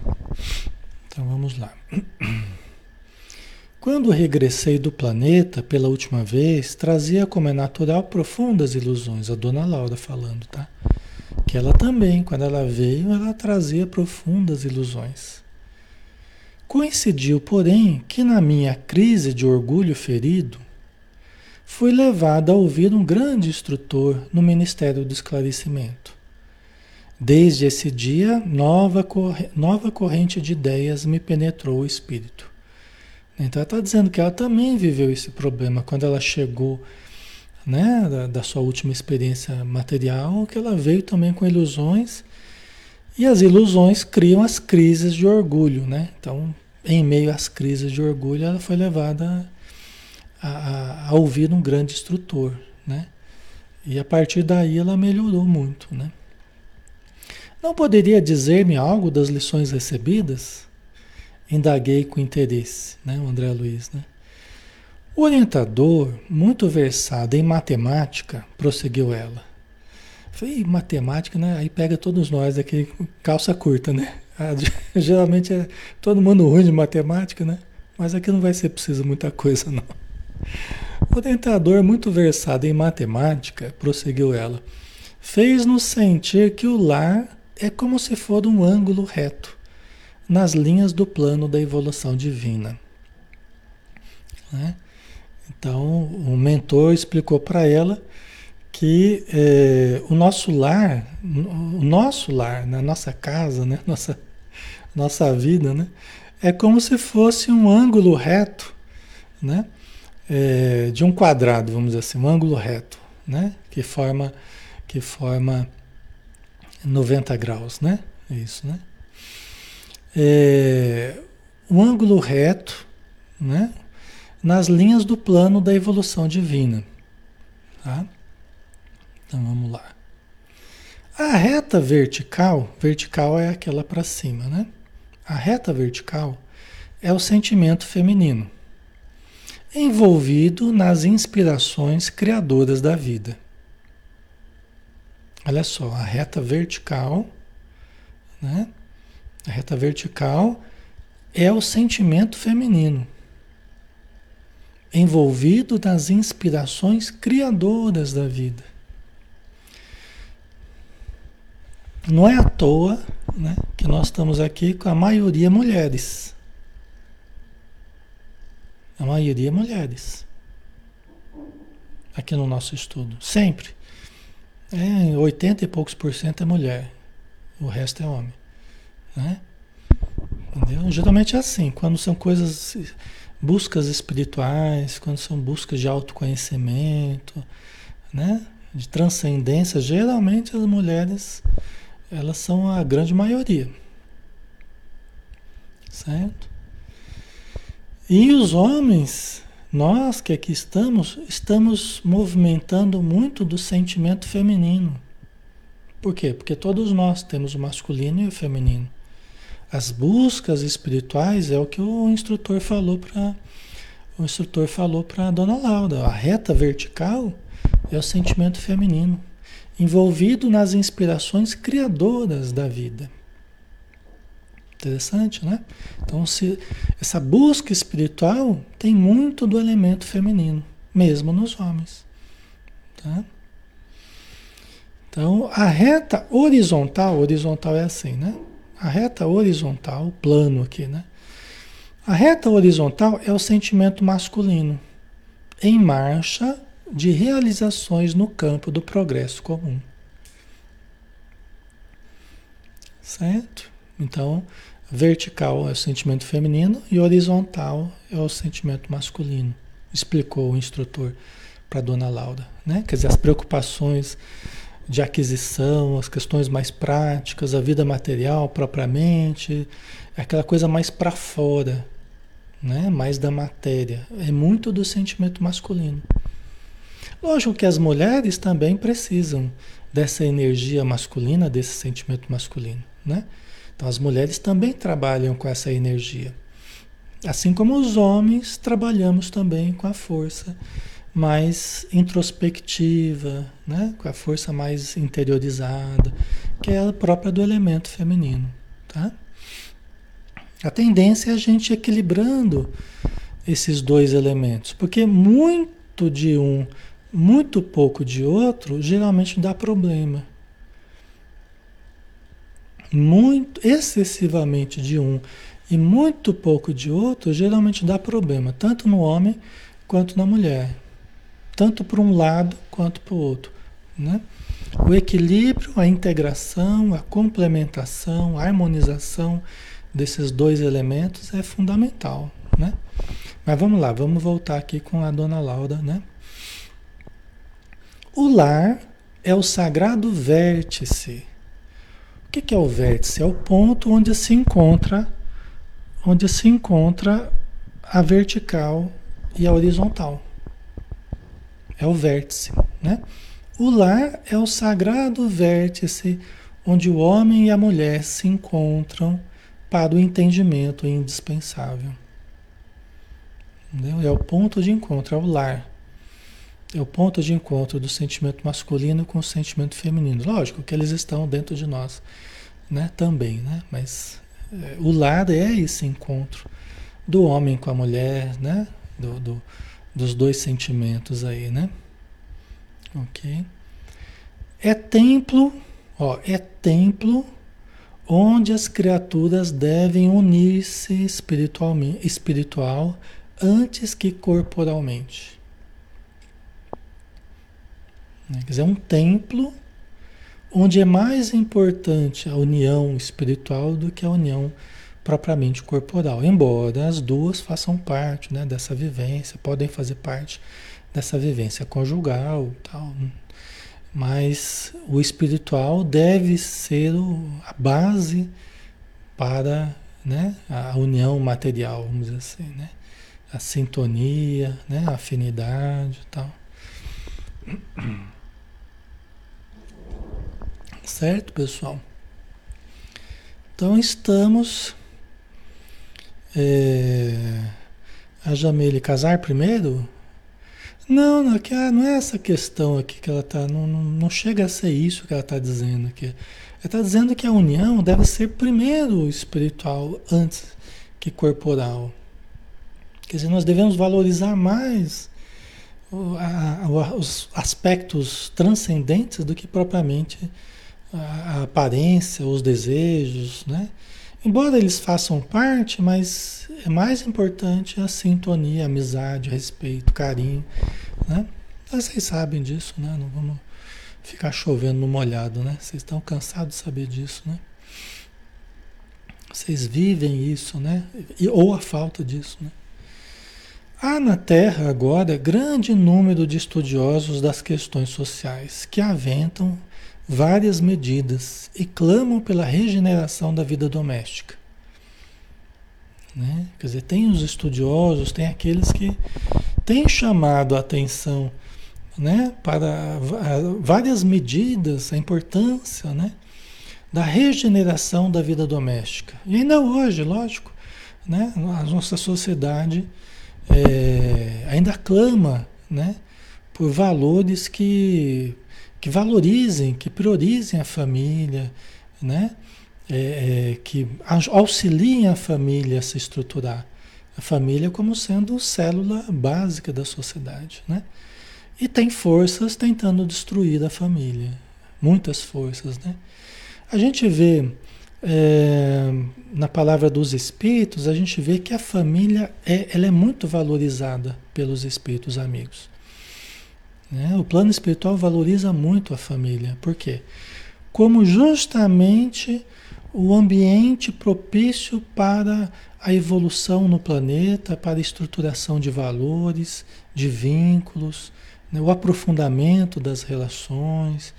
Então vamos lá. Quando regressei do planeta pela última vez, trazia como é natural profundas ilusões, a dona Laura falando, tá? Que ela também, quando ela veio, ela trazia profundas ilusões. Coincidiu, porém, que na minha crise de orgulho ferido, fui levado a ouvir um grande instrutor no Ministério do Esclarecimento. Desde esse dia, nova, nova corrente de ideias me penetrou o espírito. Então, ela está dizendo que ela também viveu esse problema quando ela chegou né, da, da sua última experiência material, que ela veio também com ilusões. E as ilusões criam as crises de orgulho, né? Então, em meio às crises de orgulho, ela foi levada a, a, a ouvir um grande instrutor, né? E a partir daí ela melhorou muito, né? Não poderia dizer-me algo das lições recebidas? Indaguei com interesse, né, o André Luiz, né? O orientador, muito versado em matemática, prosseguiu ela. Falei, matemática, né? Aí pega todos nós aqui, calça curta, né? Ah, geralmente é todo mundo ruim de matemática, né? Mas aqui não vai ser preciso muita coisa, não. O tentador, muito versado em matemática, prosseguiu ela, fez-nos sentir que o lar é como se for um ângulo reto nas linhas do plano da evolução divina. Né? Então, o mentor explicou para ela que é, o nosso lar, o nosso lar, na nossa casa, né? nossa, nossa vida, né? é como se fosse um ângulo reto, né? É, de um quadrado, vamos dizer assim, um ângulo reto, né? que forma que forma 90 graus, né? É isso, né? É, um ângulo reto, né? Nas linhas do plano da evolução divina, tá? Então vamos lá. A reta vertical, vertical é aquela para cima, né? A reta vertical é o sentimento feminino, envolvido nas inspirações criadoras da vida. Olha só, a reta vertical, né? A reta vertical é o sentimento feminino, envolvido nas inspirações criadoras da vida. Não é à toa né, que nós estamos aqui com a maioria mulheres. A maioria mulheres. Aqui no nosso estudo. Sempre. É, 80 e poucos por cento é mulher. O resto é homem. Né? Entendeu? Geralmente é assim, quando são coisas, buscas espirituais, quando são buscas de autoconhecimento, né? de transcendência, geralmente as mulheres elas são a grande maioria. Certo? E os homens, nós que aqui estamos, estamos movimentando muito do sentimento feminino. Por quê? Porque todos nós temos o masculino e o feminino. As buscas espirituais é o que o instrutor falou para o instrutor falou para dona Laura, a reta vertical é o sentimento feminino envolvido nas inspirações criadoras da vida. Interessante, né? Então, se, essa busca espiritual tem muito do elemento feminino, mesmo nos homens. Tá? Então, a reta horizontal, horizontal é assim, né? A reta horizontal, plano aqui, né? A reta horizontal é o sentimento masculino em marcha de realizações no campo do progresso comum. Certo? Então, vertical é o sentimento feminino e horizontal é o sentimento masculino, explicou o instrutor para dona Laura, né? Quer dizer, as preocupações de aquisição, as questões mais práticas, a vida material propriamente, aquela coisa mais para fora, né? mais da matéria. É muito do sentimento masculino. Lógico que as mulheres também precisam dessa energia masculina, desse sentimento masculino. Né? Então as mulheres também trabalham com essa energia. Assim como os homens trabalhamos também com a força mais introspectiva, né? com a força mais interiorizada, que é a própria do elemento feminino. Tá? A tendência é a gente equilibrando esses dois elementos, porque muito de um, muito pouco de outro, geralmente dá problema. Muito excessivamente de um e muito pouco de outro, geralmente dá problema, tanto no homem quanto na mulher. Tanto para um lado quanto para o outro. Né? O equilíbrio, a integração, a complementação, a harmonização desses dois elementos é fundamental, né? Mas vamos lá, vamos voltar aqui com a dona Laura, né? O lar é o sagrado vértice. O que, é o vértice? É o ponto onde se encontra, onde se encontra a vertical e a horizontal. É o vértice, né? O lar é o sagrado vértice onde o homem e a mulher se encontram para o entendimento indispensável. Entendeu? É o ponto de encontro, é o lar. É o ponto de encontro do sentimento masculino com o sentimento feminino. Lógico que eles estão dentro de nós, né? Também, né? Mas é, o lar é esse encontro do homem com a mulher, né? Do, do, dos dois sentimentos aí, né? Ok? É templo, ó, é templo onde as criaturas devem unir-se espiritualmente, espiritual antes que corporalmente. Né? Quer dizer, é um templo onde é mais importante a união espiritual do que a união propriamente corporal, embora as duas façam parte né, dessa vivência, podem fazer parte dessa vivência conjugal, tal, mas o espiritual deve ser a base para né, a união material, vamos dizer assim, né? A sintonia, né, a afinidade tal. Certo, pessoal? Então estamos. É, a Jamile casar primeiro? Não, não, que, ah, não é essa questão aqui que ela está. Não, não, não, chega a ser isso que ela está dizendo aqui. Ela está dizendo que a união deve ser primeiro espiritual antes que corporal. Quer dizer, nós devemos valorizar mais os aspectos transcendentes do que propriamente a, a aparência, os desejos, né? Embora eles façam parte, mas é mais importante a sintonia, a amizade, respeito, carinho, né? Vocês sabem disso, né? Não vamos ficar chovendo no molhado, né? Vocês estão cansados de saber disso, né? Vocês vivem isso, né? E, ou a falta disso, né? Há na Terra agora grande número de estudiosos das questões sociais que aventam várias medidas e clamam pela regeneração da vida doméstica. Né? Quer dizer, tem os estudiosos, tem aqueles que têm chamado a atenção né, para várias medidas, a importância né, da regeneração da vida doméstica. E ainda hoje, lógico, né, a nossa sociedade é, ainda clama né, por valores que que valorizem, que priorizem a família, né? é, é, que auxiliem a família a se estruturar. A família como sendo célula básica da sociedade, né? E tem forças tentando destruir a família, muitas forças, né? A gente vê é, na palavra dos espíritos, a gente vê que a família é, ela é muito valorizada pelos espíritos amigos. Né? O plano espiritual valoriza muito a família. Por quê? Como justamente o ambiente propício para a evolução no planeta, para a estruturação de valores, de vínculos, né? o aprofundamento das relações,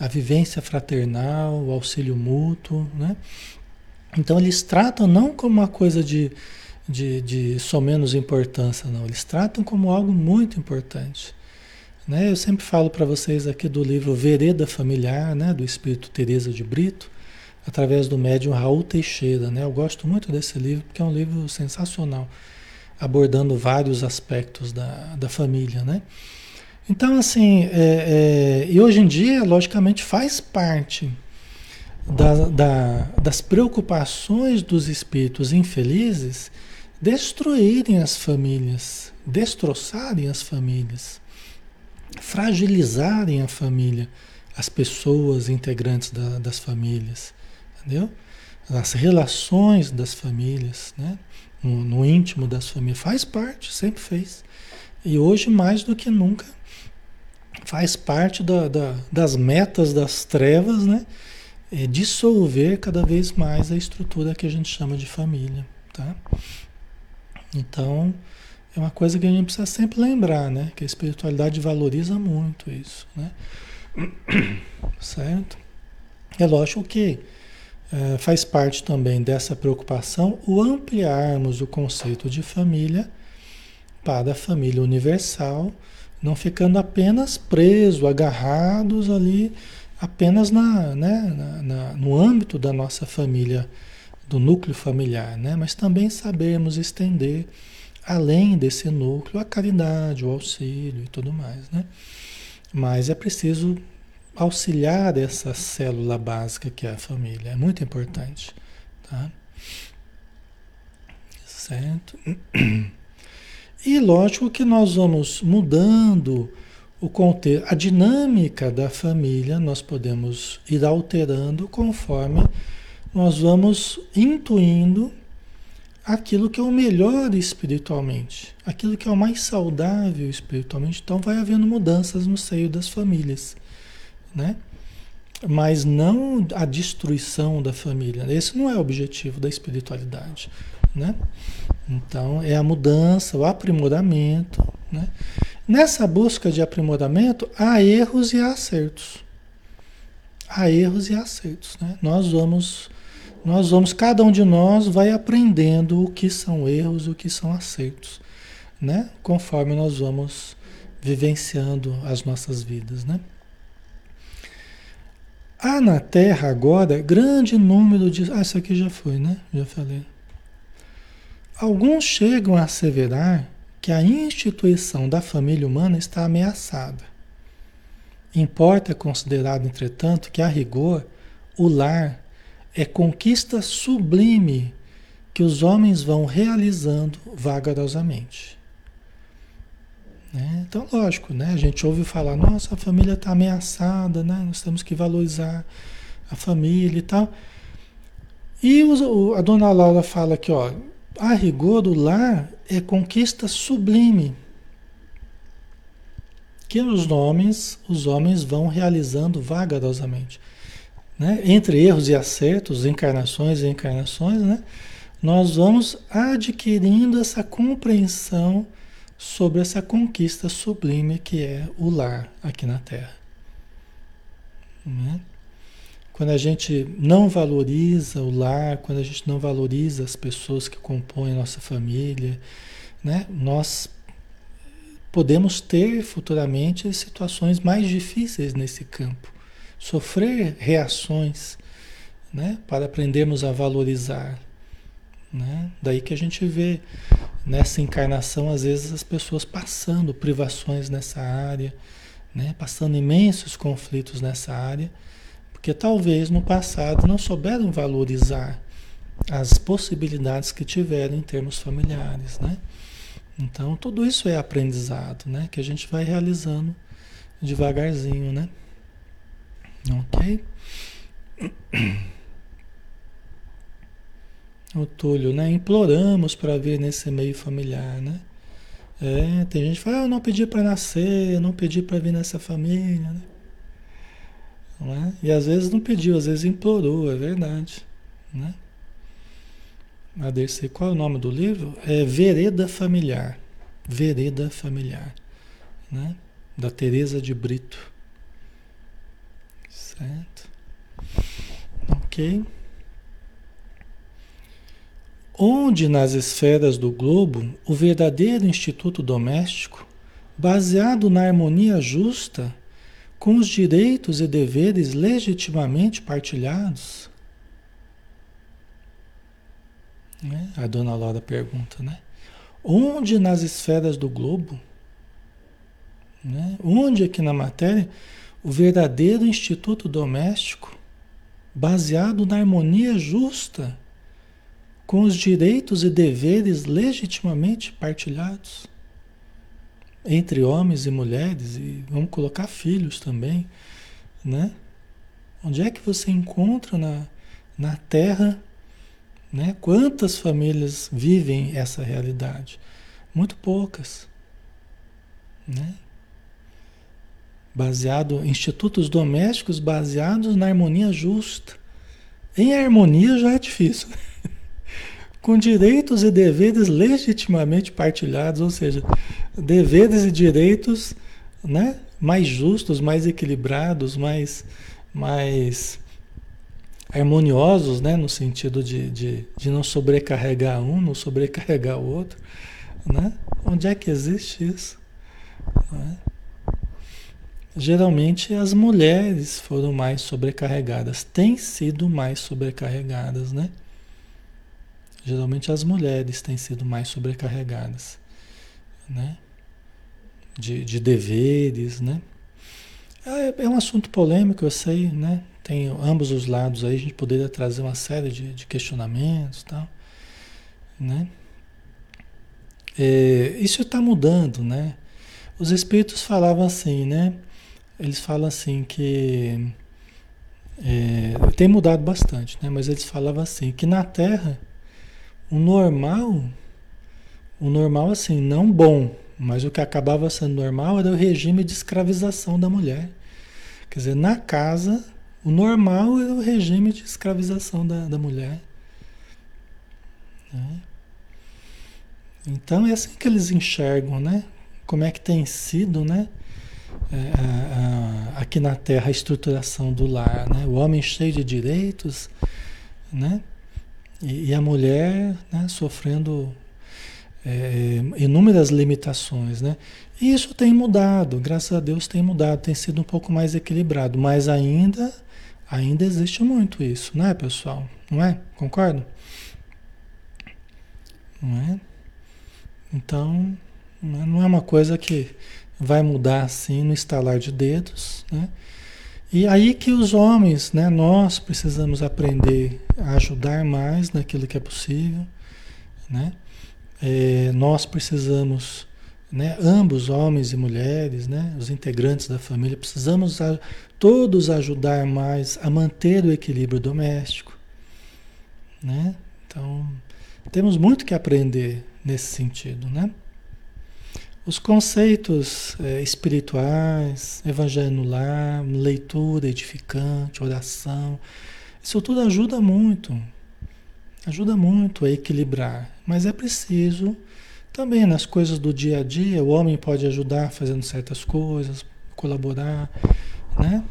a vivência fraternal, o auxílio mútuo, né? Então eles tratam não como uma coisa de, de, de só menos importância, não. Eles tratam como algo muito importante. Né? Eu sempre falo para vocês aqui do livro Vereda Familiar, né? do Espírito Teresa de Brito, através do médium Raul Teixeira. Né? Eu gosto muito desse livro porque é um livro sensacional, abordando vários aspectos da, da família. Né? Então, assim, é, é, e hoje em dia, logicamente, faz parte da, da, das preocupações dos espíritos infelizes destruírem as famílias, destroçarem as famílias, fragilizarem a família, as pessoas integrantes da, das famílias, entendeu? As relações das famílias, né? No, no íntimo das famílias, faz parte, sempre fez. E hoje, mais do que nunca, faz parte da, da, das metas das trevas, né? É dissolver cada vez mais a estrutura que a gente chama de família, tá? Então, é uma coisa que a gente precisa sempre lembrar, né? Que a espiritualidade valoriza muito isso, né? Certo? É lógico que é, faz parte também dessa preocupação o ampliarmos o conceito de família para a família universal, não ficando apenas preso, agarrados ali, apenas na, né, na, na, no âmbito da nossa família, do núcleo familiar, né? mas também sabermos estender além desse núcleo a caridade, o auxílio e tudo mais. Né? Mas é preciso auxiliar essa célula básica que é a família, é muito importante. Tá? Certo? E lógico que nós vamos mudando o contexto, a dinâmica da família, nós podemos ir alterando conforme nós vamos intuindo aquilo que é o melhor espiritualmente, aquilo que é o mais saudável espiritualmente. Então vai havendo mudanças no seio das famílias, né? Mas não a destruição da família. Esse não é o objetivo da espiritualidade, né? Então, é a mudança, o aprimoramento. Né? Nessa busca de aprimoramento, há erros e há acertos. Há erros e acertos. Né? Nós vamos, nós vamos, cada um de nós vai aprendendo o que são erros o que são acertos, né? conforme nós vamos vivenciando as nossas vidas. Né? Há na Terra agora grande número de. Ah, isso aqui já foi, né? Já falei. Alguns chegam a asseverar que a instituição da família humana está ameaçada. Importa considerar, entretanto, que a rigor o lar é conquista sublime que os homens vão realizando vagarosamente. Né? Então, lógico, né? a gente ouve falar, nossa, a família está ameaçada, né? nós temos que valorizar a família e tal. E o, a dona Laura fala que, ó, a rigor, o lar é conquista sublime que os homens, os homens vão realizando vagarosamente. Né? Entre erros e acertos, encarnações e encarnações, né? nós vamos adquirindo essa compreensão sobre essa conquista sublime que é o lar aqui na Terra. Né? Quando a gente não valoriza o lar, quando a gente não valoriza as pessoas que compõem a nossa família, né? Nós podemos ter futuramente situações mais difíceis nesse campo, sofrer reações, né? Para aprendermos a valorizar, né? Daí que a gente vê nessa encarnação às vezes as pessoas passando privações nessa área, né? Passando imensos conflitos nessa área Porque talvez no passado não souberam valorizar as possibilidades que tiveram em termos familiares, né? Então, tudo isso é aprendizado, né? Que a gente vai realizando devagarzinho, né? Ok? O Túlio, né? Imploramos para vir nesse meio familiar, né? É, tem gente que fala, ah, eu não pedi para nascer, eu não pedi para vir nessa família, né? É? E às vezes não pediu, às vezes implorou, é verdade, né? A DC, qual é o nome do livro? É Vereda Familiar. Vereda Familiar, né? Da Teresa de Brito. Certo? Ok. Onde nas esferas do globo o verdadeiro instituto doméstico, baseado na harmonia justa, com os direitos e deveres legitimamente partilhados, Né? A dona Laura pergunta, né? Onde nas esferas do globo, né? onde aqui na matéria, o verdadeiro instituto doméstico, baseado na harmonia justa, com os direitos e deveres legitimamente partilhados entre homens e mulheres, e vamos colocar filhos também, né? Onde é que você encontra na, na Terra né? Quantas famílias vivem essa realidade? Muito poucas. Né? Baseado, institutos domésticos baseados na harmonia justa. Em harmonia já é difícil. Com direitos e deveres legitimamente partilhados, ou seja, deveres e direitos né, mais justos, mais equilibrados, mais, mais harmoniosos, né? no sentido de, de, de não sobrecarregar um, não sobrecarregar o outro. Né? Onde é que existe isso? Né? Geralmente as mulheres foram mais sobrecarregadas, têm sido mais sobrecarregadas, né? Geralmente as mulheres têm sido mais sobrecarregadas, né? De, de deveres, né? É, é um assunto polêmico, eu sei, né? tem ambos os lados aí, a gente poderia trazer uma série de, de questionamentos e tal, né? É, isso está mudando, né? Os espíritos falavam assim, né? Eles falam assim que é, tem mudado bastante, né? Mas eles falavam assim que na Terra o normal, o normal assim, não bom, mas o que acabava sendo normal era o regime de escravização da mulher. Quer dizer, na casa o normal é o regime de escravização da, da mulher. Né? Então é assim que eles enxergam, né? Como é que tem sido, né? É, a, a, aqui na Terra a estruturação do lar, né? O homem cheio de direitos, né? E, e a mulher né? sofrendo é, inúmeras limitações, né? E isso tem mudado, graças a Deus tem mudado, tem sido um pouco mais equilibrado, mas ainda Ainda existe muito isso, não é, pessoal? Não é? Concordo? Não é? Então, não é uma coisa que vai mudar assim no estalar de dedos, né? E aí que os homens, né, nós precisamos aprender a ajudar mais naquilo que é possível, né? É, nós precisamos né? Ambos, homens e mulheres, né? os integrantes da família, precisamos a, todos ajudar mais a manter o equilíbrio doméstico. Né? Então, temos muito que aprender nesse sentido. Né? Os conceitos é, espirituais, evangelho no lar, leitura edificante, oração, isso tudo ajuda muito, ajuda muito a equilibrar, mas é preciso também nas coisas do dia a dia, o homem pode ajudar fazendo certas coisas, colaborar, né?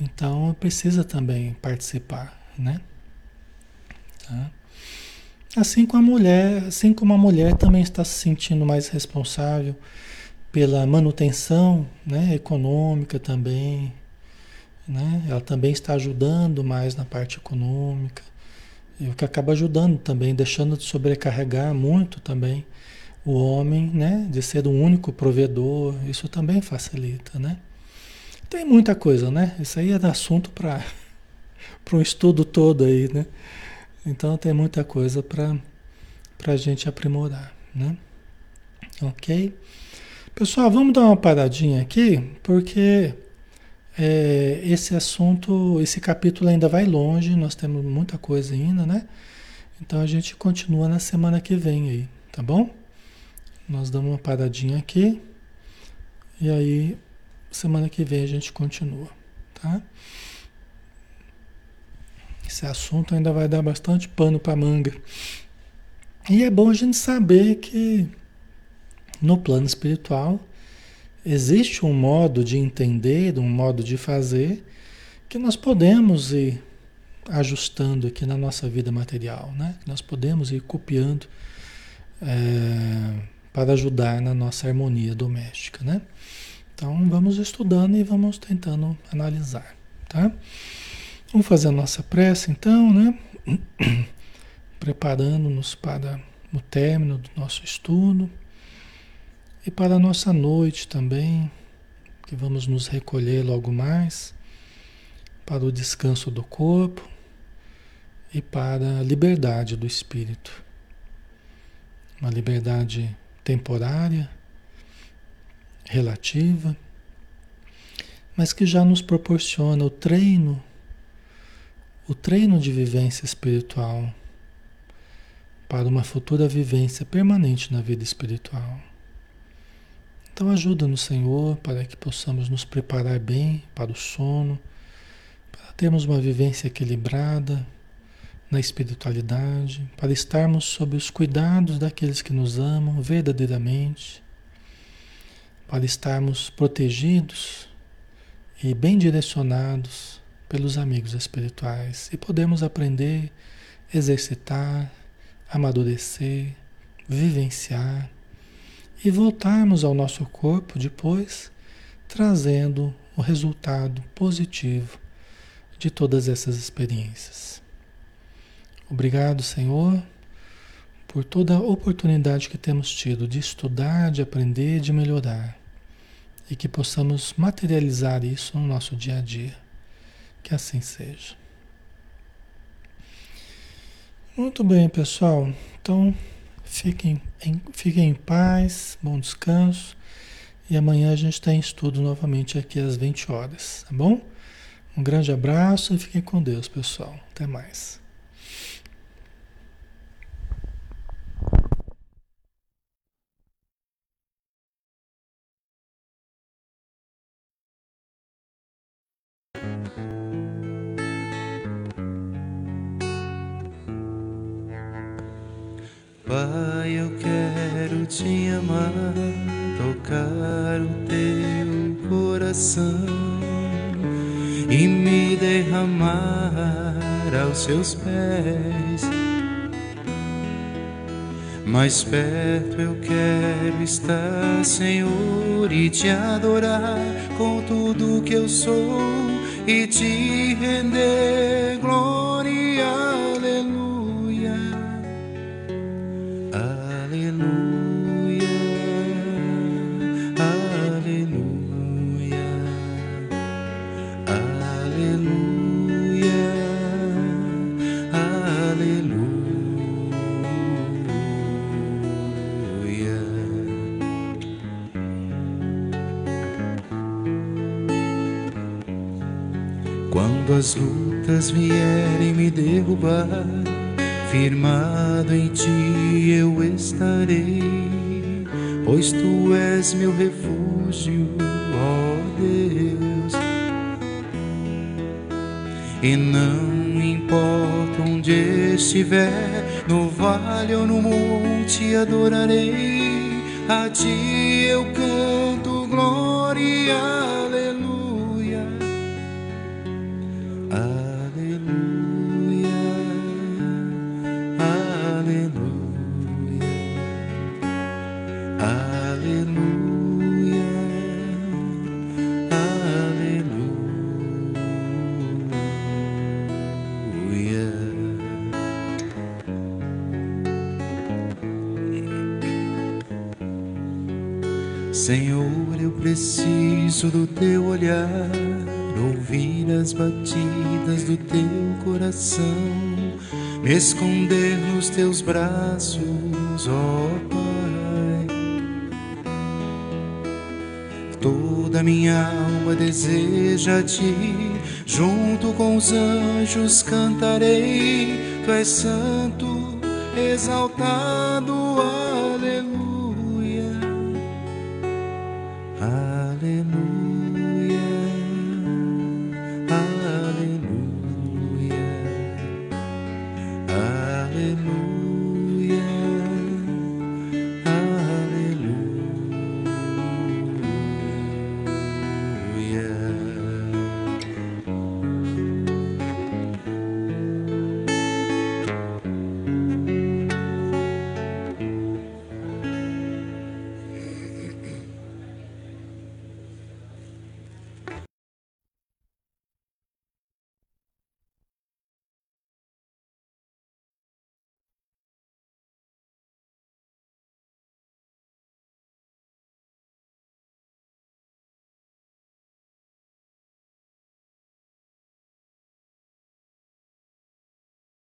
Então precisa também participar, né? Tá? Assim como a mulher, assim como a mulher também está se sentindo mais responsável pela manutenção, né, econômica também, né? Ela também está ajudando mais na parte econômica, e o que acaba ajudando também, deixando de sobrecarregar muito também o homem, né, de ser o único provedor, isso também facilita, né? Tem muita coisa, né? Isso aí é assunto para para um estudo todo aí, né? Então tem muita coisa para a gente aprimorar, né? Ok? Pessoal, vamos dar uma paradinha aqui, porque é, esse assunto, esse capítulo ainda vai longe, nós temos muita coisa ainda, né? Então a gente continua na semana que vem aí, tá bom? Nós damos uma paradinha aqui e aí semana que vem a gente continua, tá? Esse assunto ainda vai dar bastante pano para manga. E é bom a gente saber que no plano espiritual existe um modo de entender, um modo de fazer que nós podemos ir ajustando aqui na nossa vida material, né? Nós podemos ir copiando é, para ajudar na nossa harmonia doméstica, né? Então vamos estudando e vamos tentando analisar, tá? Vamos fazer a nossa prece então, né? Preparando-nos para o término do nosso estudo e para a nossa noite também, que vamos nos recolher logo mais para o descanso do corpo e para a liberdade do espírito. Uma liberdade temporária, relativa, mas que já nos proporciona o treino o treino de vivência espiritual para uma futura vivência permanente na vida espiritual. Então ajuda-nos, Senhor, para que possamos nos preparar bem para o sono, para termos uma vivência equilibrada na espiritualidade, para estarmos sob os cuidados daqueles que nos amam verdadeiramente, para estarmos protegidos e bem direcionados pelos amigos espirituais e podemos aprender, exercitar, amadurecer, vivenciar e voltarmos ao nosso corpo depois trazendo o resultado positivo de todas essas experiências. Obrigado, Senhor, por toda a oportunidade que temos tido de estudar, de aprender, de melhorar e que possamos materializar isso no nosso dia a dia. Que assim seja. Muito bem, pessoal. Então, fiquem em, fiquem em paz, bom descanso. E amanhã a gente tem estudo novamente aqui às 20 horas, tá bom? Um grande abraço e fiquem com Deus, pessoal. Até mais.
Te amar, tocar o teu coração e me derramar aos seus pés. Mais perto eu quero estar, Senhor, e te adorar com tudo que eu sou e te render glória Quando as lutas vierem me derrubar, firmado em ti eu estarei, pois tu és meu refúgio, ó Deus. E não importa onde estiver, no vale ou no monte adorarei, a ti eu canto glória. Senhor, preciso do teu olhar, ouvir as batidas do teu coração, me esconder nos teus braços, ó Pai. Toda minha alma deseja te, junto com os anjos cantarei, tu és santo, exaltado